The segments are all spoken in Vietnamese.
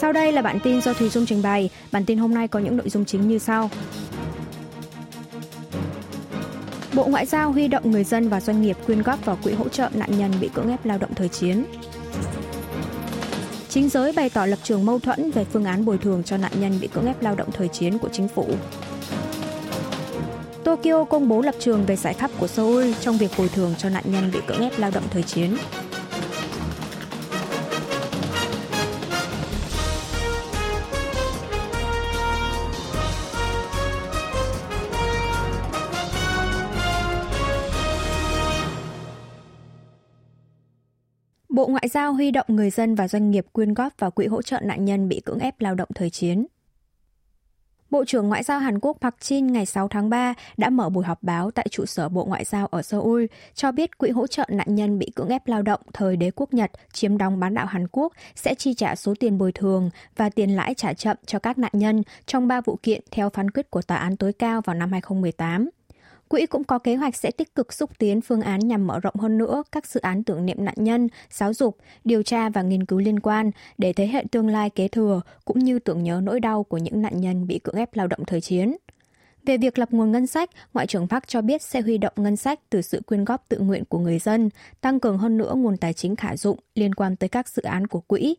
Sau đây là bản tin do Thùy Dung trình bày. Bản tin hôm nay có những nội dung chính như sau. Bộ Ngoại giao huy động người dân và doanh nghiệp quyên góp vào quỹ hỗ trợ nạn nhân bị cưỡng ép lao động thời chiến. Chính giới bày tỏ lập trường mâu thuẫn về phương án bồi thường cho nạn nhân bị cưỡng ép lao động thời chiến của chính phủ. Tokyo công bố lập trường về giải pháp của Seoul trong việc bồi thường cho nạn nhân bị cưỡng ép lao động thời chiến. Giao huy động người dân và doanh nghiệp quyên góp vào quỹ hỗ trợ nạn nhân bị cưỡng ép lao động thời chiến. Bộ trưởng Ngoại giao Hàn Quốc Park Jin ngày 6 tháng 3 đã mở buổi họp báo tại trụ sở Bộ Ngoại giao ở Seoul, cho biết quỹ hỗ trợ nạn nhân bị cưỡng ép lao động thời đế quốc Nhật chiếm đóng bán đảo Hàn Quốc sẽ chi trả số tiền bồi thường và tiền lãi trả chậm cho các nạn nhân trong ba vụ kiện theo phán quyết của Tòa án tối cao vào năm 2018. Quỹ cũng có kế hoạch sẽ tích cực xúc tiến phương án nhằm mở rộng hơn nữa các dự án tưởng niệm nạn nhân, giáo dục, điều tra và nghiên cứu liên quan để thế hệ tương lai kế thừa cũng như tưởng nhớ nỗi đau của những nạn nhân bị cưỡng ép lao động thời chiến. Về việc lập nguồn ngân sách, Ngoại trưởng Park cho biết sẽ huy động ngân sách từ sự quyên góp tự nguyện của người dân, tăng cường hơn nữa nguồn tài chính khả dụng liên quan tới các dự án của quỹ,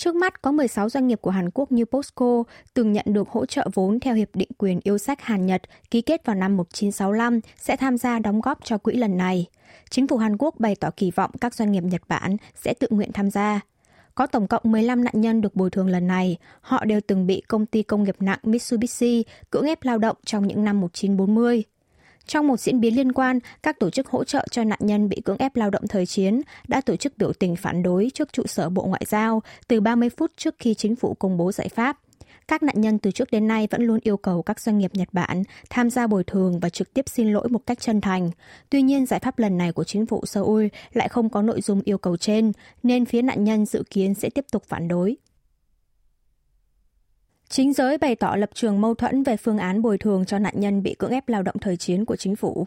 Trước mắt, có 16 doanh nghiệp của Hàn Quốc như POSCO từng nhận được hỗ trợ vốn theo Hiệp định quyền yêu sách Hàn-Nhật ký kết vào năm 1965 sẽ tham gia đóng góp cho quỹ lần này. Chính phủ Hàn Quốc bày tỏ kỳ vọng các doanh nghiệp Nhật Bản sẽ tự nguyện tham gia. Có tổng cộng 15 nạn nhân được bồi thường lần này. Họ đều từng bị công ty công nghiệp nặng Mitsubishi cưỡng ép lao động trong những năm 1940. Trong một diễn biến liên quan, các tổ chức hỗ trợ cho nạn nhân bị cưỡng ép lao động thời chiến đã tổ chức biểu tình phản đối trước trụ sở Bộ Ngoại giao từ 30 phút trước khi chính phủ công bố giải pháp. Các nạn nhân từ trước đến nay vẫn luôn yêu cầu các doanh nghiệp Nhật Bản tham gia bồi thường và trực tiếp xin lỗi một cách chân thành. Tuy nhiên, giải pháp lần này của chính phủ Seoul lại không có nội dung yêu cầu trên, nên phía nạn nhân dự kiến sẽ tiếp tục phản đối. Chính giới bày tỏ lập trường mâu thuẫn về phương án bồi thường cho nạn nhân bị cưỡng ép lao động thời chiến của chính phủ.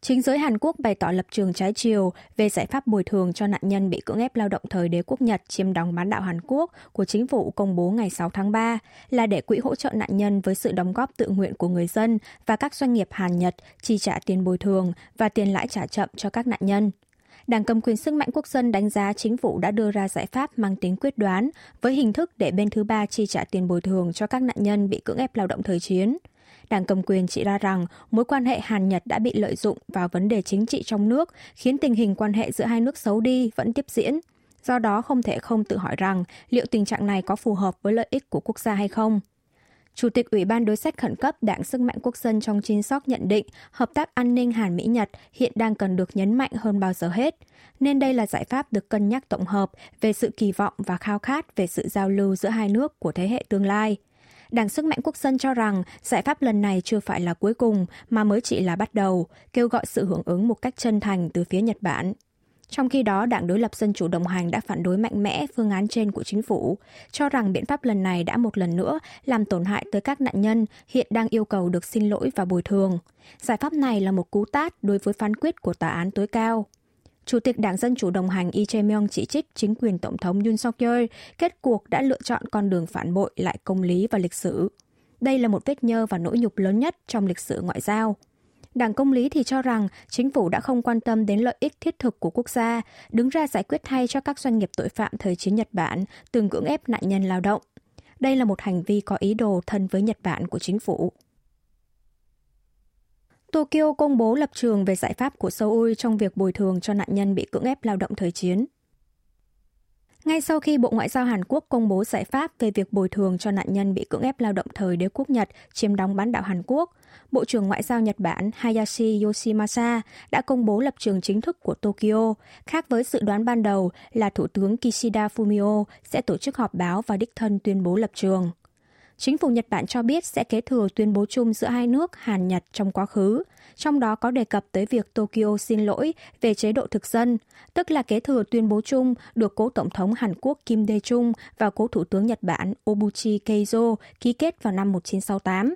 Chính giới Hàn Quốc bày tỏ lập trường trái chiều về giải pháp bồi thường cho nạn nhân bị cưỡng ép lao động thời đế quốc Nhật chiếm đóng bán đảo Hàn Quốc của chính phủ công bố ngày 6 tháng 3 là để quỹ hỗ trợ nạn nhân với sự đóng góp tự nguyện của người dân và các doanh nghiệp Hàn, Nhật chi trả tiền bồi thường và tiền lãi trả chậm cho các nạn nhân. Đảng cầm quyền sức mạnh quốc dân đánh giá chính phủ đã đưa ra giải pháp mang tính quyết đoán với hình thức để bên thứ ba chi trả tiền bồi thường cho các nạn nhân bị cưỡng ép lao động thời chiến. Đảng cầm quyền chỉ ra rằng mối quan hệ Hàn Nhật đã bị lợi dụng vào vấn đề chính trị trong nước, khiến tình hình quan hệ giữa hai nước xấu đi vẫn tiếp diễn. Do đó không thể không tự hỏi rằng liệu tình trạng này có phù hợp với lợi ích của quốc gia hay không. Chủ tịch Ủy ban đối sách khẩn cấp Đảng Sức mạnh Quốc dân trong chính sóc nhận định hợp tác an ninh Hàn Mỹ-Nhật hiện đang cần được nhấn mạnh hơn bao giờ hết, nên đây là giải pháp được cân nhắc tổng hợp về sự kỳ vọng và khao khát về sự giao lưu giữa hai nước của thế hệ tương lai. Đảng Sức mạnh Quốc dân cho rằng giải pháp lần này chưa phải là cuối cùng mà mới chỉ là bắt đầu, kêu gọi sự hưởng ứng một cách chân thành từ phía Nhật Bản. Trong khi đó, Đảng đối lập Dân chủ đồng hành đã phản đối mạnh mẽ phương án trên của chính phủ, cho rằng biện pháp lần này đã một lần nữa làm tổn hại tới các nạn nhân hiện đang yêu cầu được xin lỗi và bồi thường. Giải pháp này là một cú tát đối với phán quyết của tòa án tối cao. Chủ tịch Đảng Dân Chủ đồng hành Lee Jae-myung chỉ trích chính quyền Tổng thống Yoon suk yeol kết cuộc đã lựa chọn con đường phản bội lại công lý và lịch sử. Đây là một vết nhơ và nỗi nhục lớn nhất trong lịch sử ngoại giao. Đảng Công lý thì cho rằng chính phủ đã không quan tâm đến lợi ích thiết thực của quốc gia, đứng ra giải quyết thay cho các doanh nghiệp tội phạm thời chiến Nhật Bản từng cưỡng ép nạn nhân lao động. Đây là một hành vi có ý đồ thân với Nhật Bản của chính phủ. Tokyo công bố lập trường về giải pháp của Seoul trong việc bồi thường cho nạn nhân bị cưỡng ép lao động thời chiến. Ngay sau khi Bộ Ngoại giao Hàn Quốc công bố giải pháp về việc bồi thường cho nạn nhân bị cưỡng ép lao động thời đế quốc Nhật chiếm đóng bán đảo Hàn Quốc, Bộ trưởng Ngoại giao Nhật Bản Hayashi Yoshimasa đã công bố lập trường chính thức của Tokyo, khác với dự đoán ban đầu là Thủ tướng Kishida Fumio sẽ tổ chức họp báo và đích thân tuyên bố lập trường. Chính phủ Nhật Bản cho biết sẽ kế thừa tuyên bố chung giữa hai nước Hàn-Nhật trong quá khứ, trong đó có đề cập tới việc Tokyo xin lỗi về chế độ thực dân, tức là kế thừa tuyên bố chung được cố Tổng thống Hàn Quốc Kim Dae-chung và cố Thủ tướng Nhật Bản Obuchi Keizo ký kết vào năm 1968.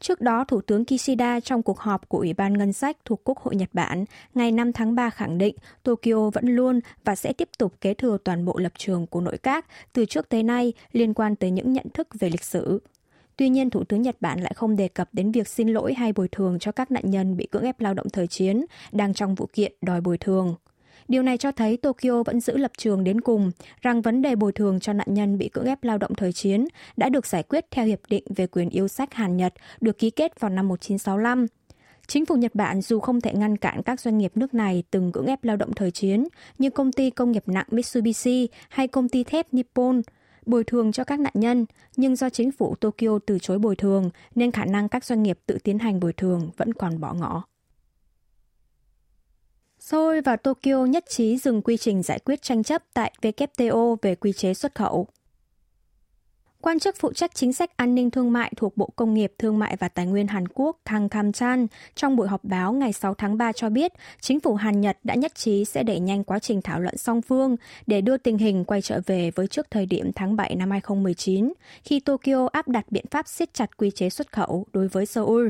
Trước đó, Thủ tướng Kishida trong cuộc họp của Ủy ban Ngân sách thuộc Quốc hội Nhật Bản ngày 5 tháng 3 khẳng định Tokyo vẫn luôn và sẽ tiếp tục kế thừa toàn bộ lập trường của nội các từ trước tới nay liên quan tới những nhận thức về lịch sử. Tuy nhiên, Thủ tướng Nhật Bản lại không đề cập đến việc xin lỗi hay bồi thường cho các nạn nhân bị cưỡng ép lao động thời chiến đang trong vụ kiện đòi bồi thường. Điều này cho thấy Tokyo vẫn giữ lập trường đến cùng rằng vấn đề bồi thường cho nạn nhân bị cưỡng ép lao động thời chiến đã được giải quyết theo Hiệp định về quyền yêu sách Hàn-Nhật được ký kết vào năm 1965. Chính phủ Nhật Bản dù không thể ngăn cản các doanh nghiệp nước này từng cưỡng ép lao động thời chiến như công ty công nghiệp nặng Mitsubishi hay công ty thép Nippon bồi thường cho các nạn nhân, nhưng do chính phủ Tokyo từ chối bồi thường nên khả năng các doanh nghiệp tự tiến hành bồi thường vẫn còn bỏ ngỏ. Seoul và Tokyo nhất trí dừng quy trình giải quyết tranh chấp tại WTO về quy chế xuất khẩu. Quan chức phụ trách chính sách an ninh thương mại thuộc Bộ Công nghiệp, Thương mại và Tài nguyên Hàn Quốc Kang Kam Chan trong buổi họp báo ngày 6 tháng 3 cho biết, chính phủ Hàn Nhật đã nhất trí sẽ đẩy nhanh quá trình thảo luận song phương để đưa tình hình quay trở về với trước thời điểm tháng 7 năm 2019 khi Tokyo áp đặt biện pháp siết chặt quy chế xuất khẩu đối với Seoul.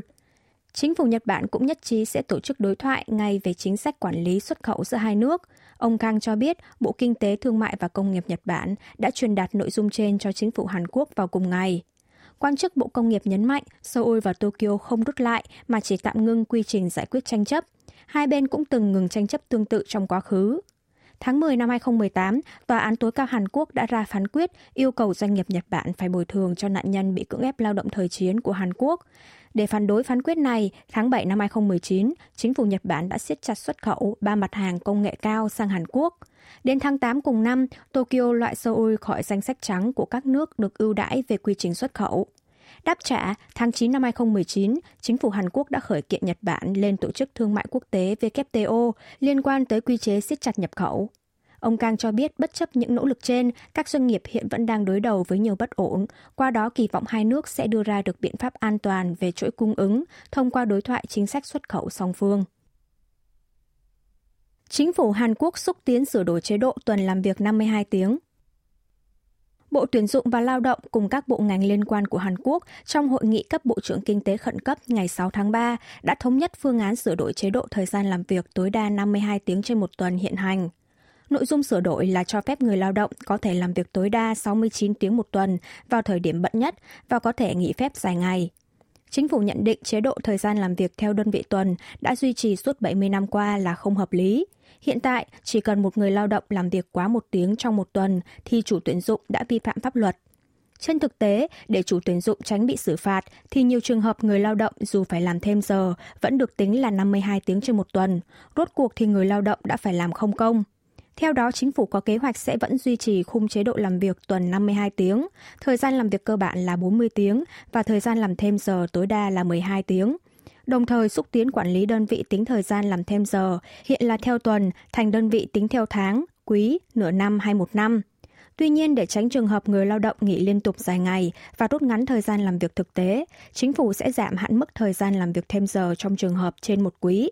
Chính phủ Nhật Bản cũng nhất trí sẽ tổ chức đối thoại ngay về chính sách quản lý xuất khẩu giữa hai nước. Ông Kang cho biết, Bộ Kinh tế, Thương mại và Công nghiệp Nhật Bản đã truyền đạt nội dung trên cho chính phủ Hàn Quốc vào cùng ngày. Quan chức Bộ Công nghiệp nhấn mạnh, Seoul và Tokyo không rút lại mà chỉ tạm ngưng quy trình giải quyết tranh chấp. Hai bên cũng từng ngừng tranh chấp tương tự trong quá khứ. Tháng 10 năm 2018, Tòa án tối cao Hàn Quốc đã ra phán quyết yêu cầu doanh nghiệp Nhật Bản phải bồi thường cho nạn nhân bị cưỡng ép lao động thời chiến của Hàn Quốc. Để phản đối phán quyết này, tháng 7 năm 2019, chính phủ Nhật Bản đã siết chặt xuất khẩu ba mặt hàng công nghệ cao sang Hàn Quốc. Đến tháng 8 cùng năm, Tokyo loại Seoul khỏi danh sách trắng của các nước được ưu đãi về quy trình xuất khẩu. Đáp trả, tháng 9 năm 2019, chính phủ Hàn Quốc đã khởi kiện Nhật Bản lên Tổ chức Thương mại Quốc tế WTO liên quan tới quy chế siết chặt nhập khẩu. Ông Kang cho biết bất chấp những nỗ lực trên, các doanh nghiệp hiện vẫn đang đối đầu với nhiều bất ổn, qua đó kỳ vọng hai nước sẽ đưa ra được biện pháp an toàn về chuỗi cung ứng thông qua đối thoại chính sách xuất khẩu song phương. Chính phủ Hàn Quốc xúc tiến sửa đổi chế độ tuần làm việc 52 tiếng. Bộ Tuyển dụng và Lao động cùng các bộ ngành liên quan của Hàn Quốc trong hội nghị cấp Bộ trưởng Kinh tế khẩn cấp ngày 6 tháng 3 đã thống nhất phương án sửa đổi chế độ thời gian làm việc tối đa 52 tiếng trên một tuần hiện hành. Nội dung sửa đổi là cho phép người lao động có thể làm việc tối đa 69 tiếng một tuần vào thời điểm bận nhất và có thể nghỉ phép dài ngày. Chính phủ nhận định chế độ thời gian làm việc theo đơn vị tuần đã duy trì suốt 70 năm qua là không hợp lý. Hiện tại, chỉ cần một người lao động làm việc quá một tiếng trong một tuần thì chủ tuyển dụng đã vi phạm pháp luật. Trên thực tế, để chủ tuyển dụng tránh bị xử phạt, thì nhiều trường hợp người lao động dù phải làm thêm giờ vẫn được tính là 52 tiếng trên một tuần. Rốt cuộc thì người lao động đã phải làm không công. Theo đó, chính phủ có kế hoạch sẽ vẫn duy trì khung chế độ làm việc tuần 52 tiếng, thời gian làm việc cơ bản là 40 tiếng và thời gian làm thêm giờ tối đa là 12 tiếng. Đồng thời xúc tiến quản lý đơn vị tính thời gian làm thêm giờ, hiện là theo tuần, thành đơn vị tính theo tháng, quý, nửa năm hay một năm. Tuy nhiên, để tránh trường hợp người lao động nghỉ liên tục dài ngày và rút ngắn thời gian làm việc thực tế, chính phủ sẽ giảm hạn mức thời gian làm việc thêm giờ trong trường hợp trên một quý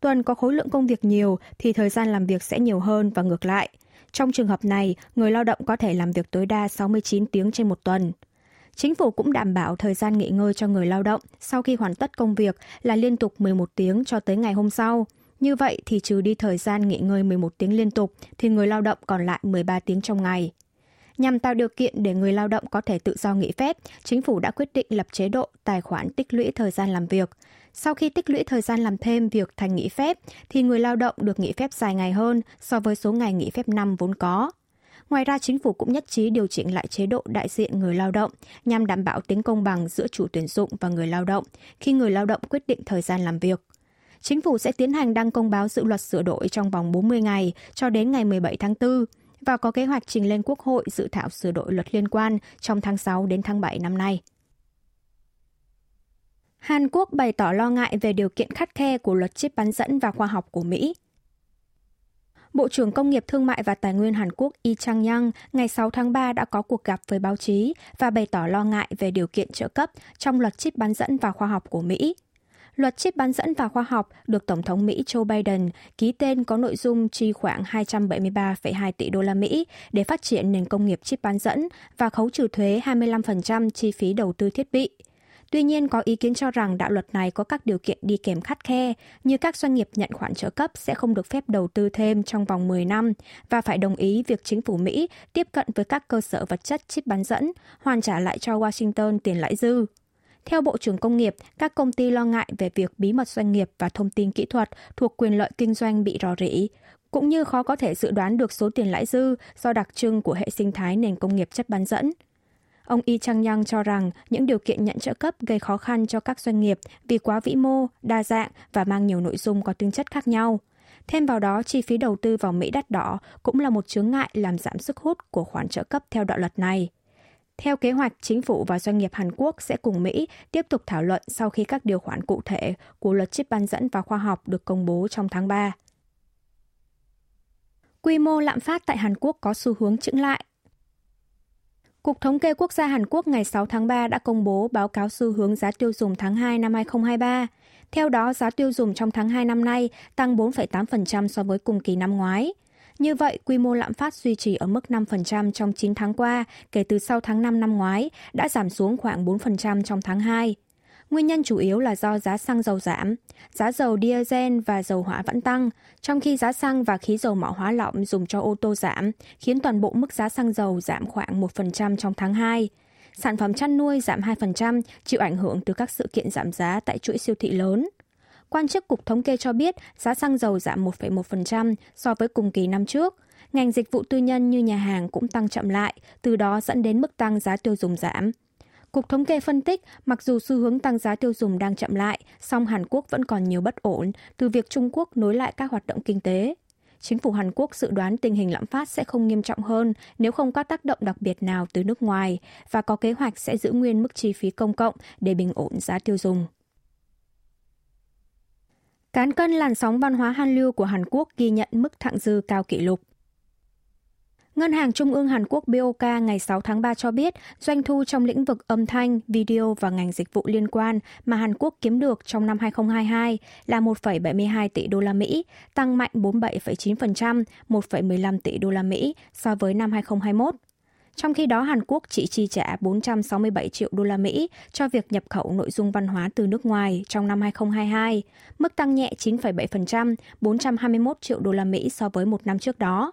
tuần có khối lượng công việc nhiều thì thời gian làm việc sẽ nhiều hơn và ngược lại. Trong trường hợp này, người lao động có thể làm việc tối đa 69 tiếng trên một tuần. Chính phủ cũng đảm bảo thời gian nghỉ ngơi cho người lao động sau khi hoàn tất công việc là liên tục 11 tiếng cho tới ngày hôm sau. Như vậy thì trừ đi thời gian nghỉ ngơi 11 tiếng liên tục thì người lao động còn lại 13 tiếng trong ngày. Nhằm tạo điều kiện để người lao động có thể tự do nghỉ phép, chính phủ đã quyết định lập chế độ tài khoản tích lũy thời gian làm việc. Sau khi tích lũy thời gian làm thêm việc thành nghỉ phép, thì người lao động được nghỉ phép dài ngày hơn so với số ngày nghỉ phép năm vốn có. Ngoài ra, chính phủ cũng nhất trí điều chỉnh lại chế độ đại diện người lao động nhằm đảm bảo tính công bằng giữa chủ tuyển dụng và người lao động khi người lao động quyết định thời gian làm việc. Chính phủ sẽ tiến hành đăng công báo dự luật sửa đổi trong vòng 40 ngày cho đến ngày 17 tháng 4 và có kế hoạch trình lên Quốc hội dự thảo sửa đổi luật liên quan trong tháng 6 đến tháng 7 năm nay. Hàn Quốc bày tỏ lo ngại về điều kiện khắt khe của luật chip bán dẫn và khoa học của Mỹ. Bộ trưởng Công nghiệp Thương mại và Tài nguyên Hàn Quốc Lee Chang-yang ngày 6 tháng 3 đã có cuộc gặp với báo chí và bày tỏ lo ngại về điều kiện trợ cấp trong luật chip bán dẫn và khoa học của Mỹ. Luật chip bán dẫn và khoa học được Tổng thống Mỹ Joe Biden ký tên có nội dung chi khoảng 273,2 tỷ đô la Mỹ để phát triển nền công nghiệp chip bán dẫn và khấu trừ thuế 25% chi phí đầu tư thiết bị – Tuy nhiên, có ý kiến cho rằng đạo luật này có các điều kiện đi kèm khắt khe, như các doanh nghiệp nhận khoản trợ cấp sẽ không được phép đầu tư thêm trong vòng 10 năm và phải đồng ý việc chính phủ Mỹ tiếp cận với các cơ sở vật chất chip bán dẫn, hoàn trả lại cho Washington tiền lãi dư. Theo Bộ trưởng Công nghiệp, các công ty lo ngại về việc bí mật doanh nghiệp và thông tin kỹ thuật thuộc quyền lợi kinh doanh bị rò rỉ, cũng như khó có thể dự đoán được số tiền lãi dư do đặc trưng của hệ sinh thái nền công nghiệp chất bán dẫn. Ông Y Chang Yang cho rằng những điều kiện nhận trợ cấp gây khó khăn cho các doanh nghiệp vì quá vĩ mô, đa dạng và mang nhiều nội dung có tính chất khác nhau. Thêm vào đó, chi phí đầu tư vào Mỹ đắt đỏ cũng là một chướng ngại làm giảm sức hút của khoản trợ cấp theo đạo luật này. Theo kế hoạch, chính phủ và doanh nghiệp Hàn Quốc sẽ cùng Mỹ tiếp tục thảo luận sau khi các điều khoản cụ thể của luật chip bán dẫn và khoa học được công bố trong tháng 3. Quy mô lạm phát tại Hàn Quốc có xu hướng chững lại. Cục Thống kê Quốc gia Hàn Quốc ngày 6 tháng 3 đã công bố báo cáo xu hướng giá tiêu dùng tháng 2 năm 2023. Theo đó, giá tiêu dùng trong tháng 2 năm nay tăng 4,8% so với cùng kỳ năm ngoái. Như vậy, quy mô lạm phát duy trì ở mức 5% trong 9 tháng qua kể từ sau tháng 5 năm ngoái, đã giảm xuống khoảng 4% trong tháng 2. Nguyên nhân chủ yếu là do giá xăng dầu giảm. Giá dầu diesel và dầu hỏa vẫn tăng, trong khi giá xăng và khí dầu mỏ hóa lỏng dùng cho ô tô giảm, khiến toàn bộ mức giá xăng dầu giảm khoảng 1% trong tháng 2. Sản phẩm chăn nuôi giảm 2%, chịu ảnh hưởng từ các sự kiện giảm giá tại chuỗi siêu thị lớn. Quan chức Cục Thống kê cho biết giá xăng dầu giảm 1,1% so với cùng kỳ năm trước. Ngành dịch vụ tư nhân như nhà hàng cũng tăng chậm lại, từ đó dẫn đến mức tăng giá tiêu dùng giảm. Cục Thống kê phân tích, mặc dù xu hướng tăng giá tiêu dùng đang chậm lại, song Hàn Quốc vẫn còn nhiều bất ổn từ việc Trung Quốc nối lại các hoạt động kinh tế. Chính phủ Hàn Quốc dự đoán tình hình lạm phát sẽ không nghiêm trọng hơn nếu không có tác động đặc biệt nào từ nước ngoài và có kế hoạch sẽ giữ nguyên mức chi phí công cộng để bình ổn giá tiêu dùng. Cán cân làn sóng văn hóa Hàn lưu của Hàn Quốc ghi nhận mức thặng dư cao kỷ lục. Ngân hàng Trung ương Hàn Quốc BOK ngày 6 tháng 3 cho biết doanh thu trong lĩnh vực âm thanh, video và ngành dịch vụ liên quan mà Hàn Quốc kiếm được trong năm 2022 là 1,72 tỷ đô la Mỹ, tăng mạnh 47,9%, 1,15 tỷ đô la Mỹ so với năm 2021. Trong khi đó, Hàn Quốc chỉ chi trả 467 triệu đô la Mỹ cho việc nhập khẩu nội dung văn hóa từ nước ngoài trong năm 2022, mức tăng nhẹ 9,7%, 421 triệu đô la Mỹ so với một năm trước đó.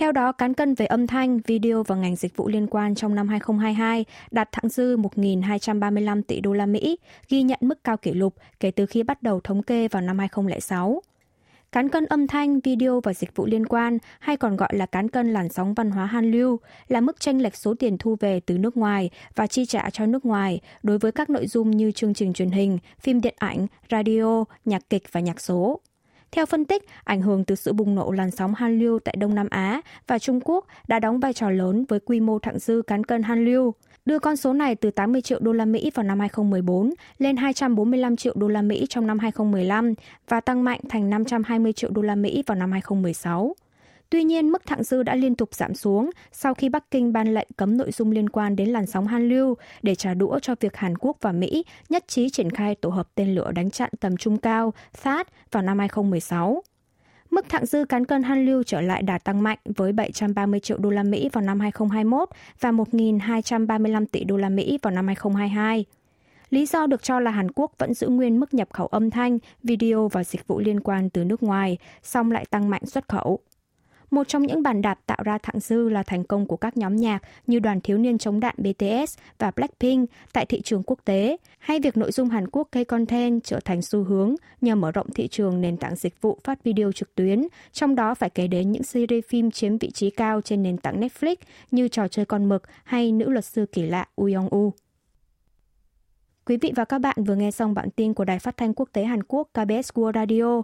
Theo đó, cán cân về âm thanh, video và ngành dịch vụ liên quan trong năm 2022 đạt thặng dư 1.235 tỷ đô la Mỹ, ghi nhận mức cao kỷ lục kể từ khi bắt đầu thống kê vào năm 2006. Cán cân âm thanh, video và dịch vụ liên quan, hay còn gọi là cán cân làn sóng văn hóa Han lưu, là mức tranh lệch số tiền thu về từ nước ngoài và chi trả cho nước ngoài đối với các nội dung như chương trình truyền hình, phim điện ảnh, radio, nhạc kịch và nhạc số. Theo phân tích, ảnh hưởng từ sự bùng nổ làn sóng Han lưu tại Đông Nam Á và Trung Quốc đã đóng vai trò lớn với quy mô thặng dư cán cân Han lưu đưa con số này từ 80 triệu đô la Mỹ vào năm 2014 lên 245 triệu đô la Mỹ trong năm 2015 và tăng mạnh thành 520 triệu đô la Mỹ vào năm 2016. Tuy nhiên, mức thặng dư đã liên tục giảm xuống sau khi Bắc Kinh ban lệnh cấm nội dung liên quan đến làn sóng Han lưu để trả đũa cho việc Hàn Quốc và Mỹ nhất trí triển khai tổ hợp tên lửa đánh chặn tầm trung cao THAAD vào năm 2016. Mức thặng dư cán cân Han lưu trở lại đà tăng mạnh với 730 triệu đô la Mỹ vào năm 2021 và 1.235 tỷ đô la Mỹ vào năm 2022. Lý do được cho là Hàn Quốc vẫn giữ nguyên mức nhập khẩu âm thanh, video và dịch vụ liên quan từ nước ngoài, song lại tăng mạnh xuất khẩu. Một trong những bàn đạp tạo ra thặng dư là thành công của các nhóm nhạc như đoàn thiếu niên chống đạn BTS và Blackpink tại thị trường quốc tế, hay việc nội dung Hàn Quốc K-content trở thành xu hướng nhờ mở rộng thị trường nền tảng dịch vụ phát video trực tuyến, trong đó phải kể đến những series phim chiếm vị trí cao trên nền tảng Netflix như Trò chơi con mực hay Nữ luật sư kỳ lạ Uyong U. Quý vị và các bạn vừa nghe xong bản tin của Đài Phát thanh Quốc tế Hàn Quốc KBS World Radio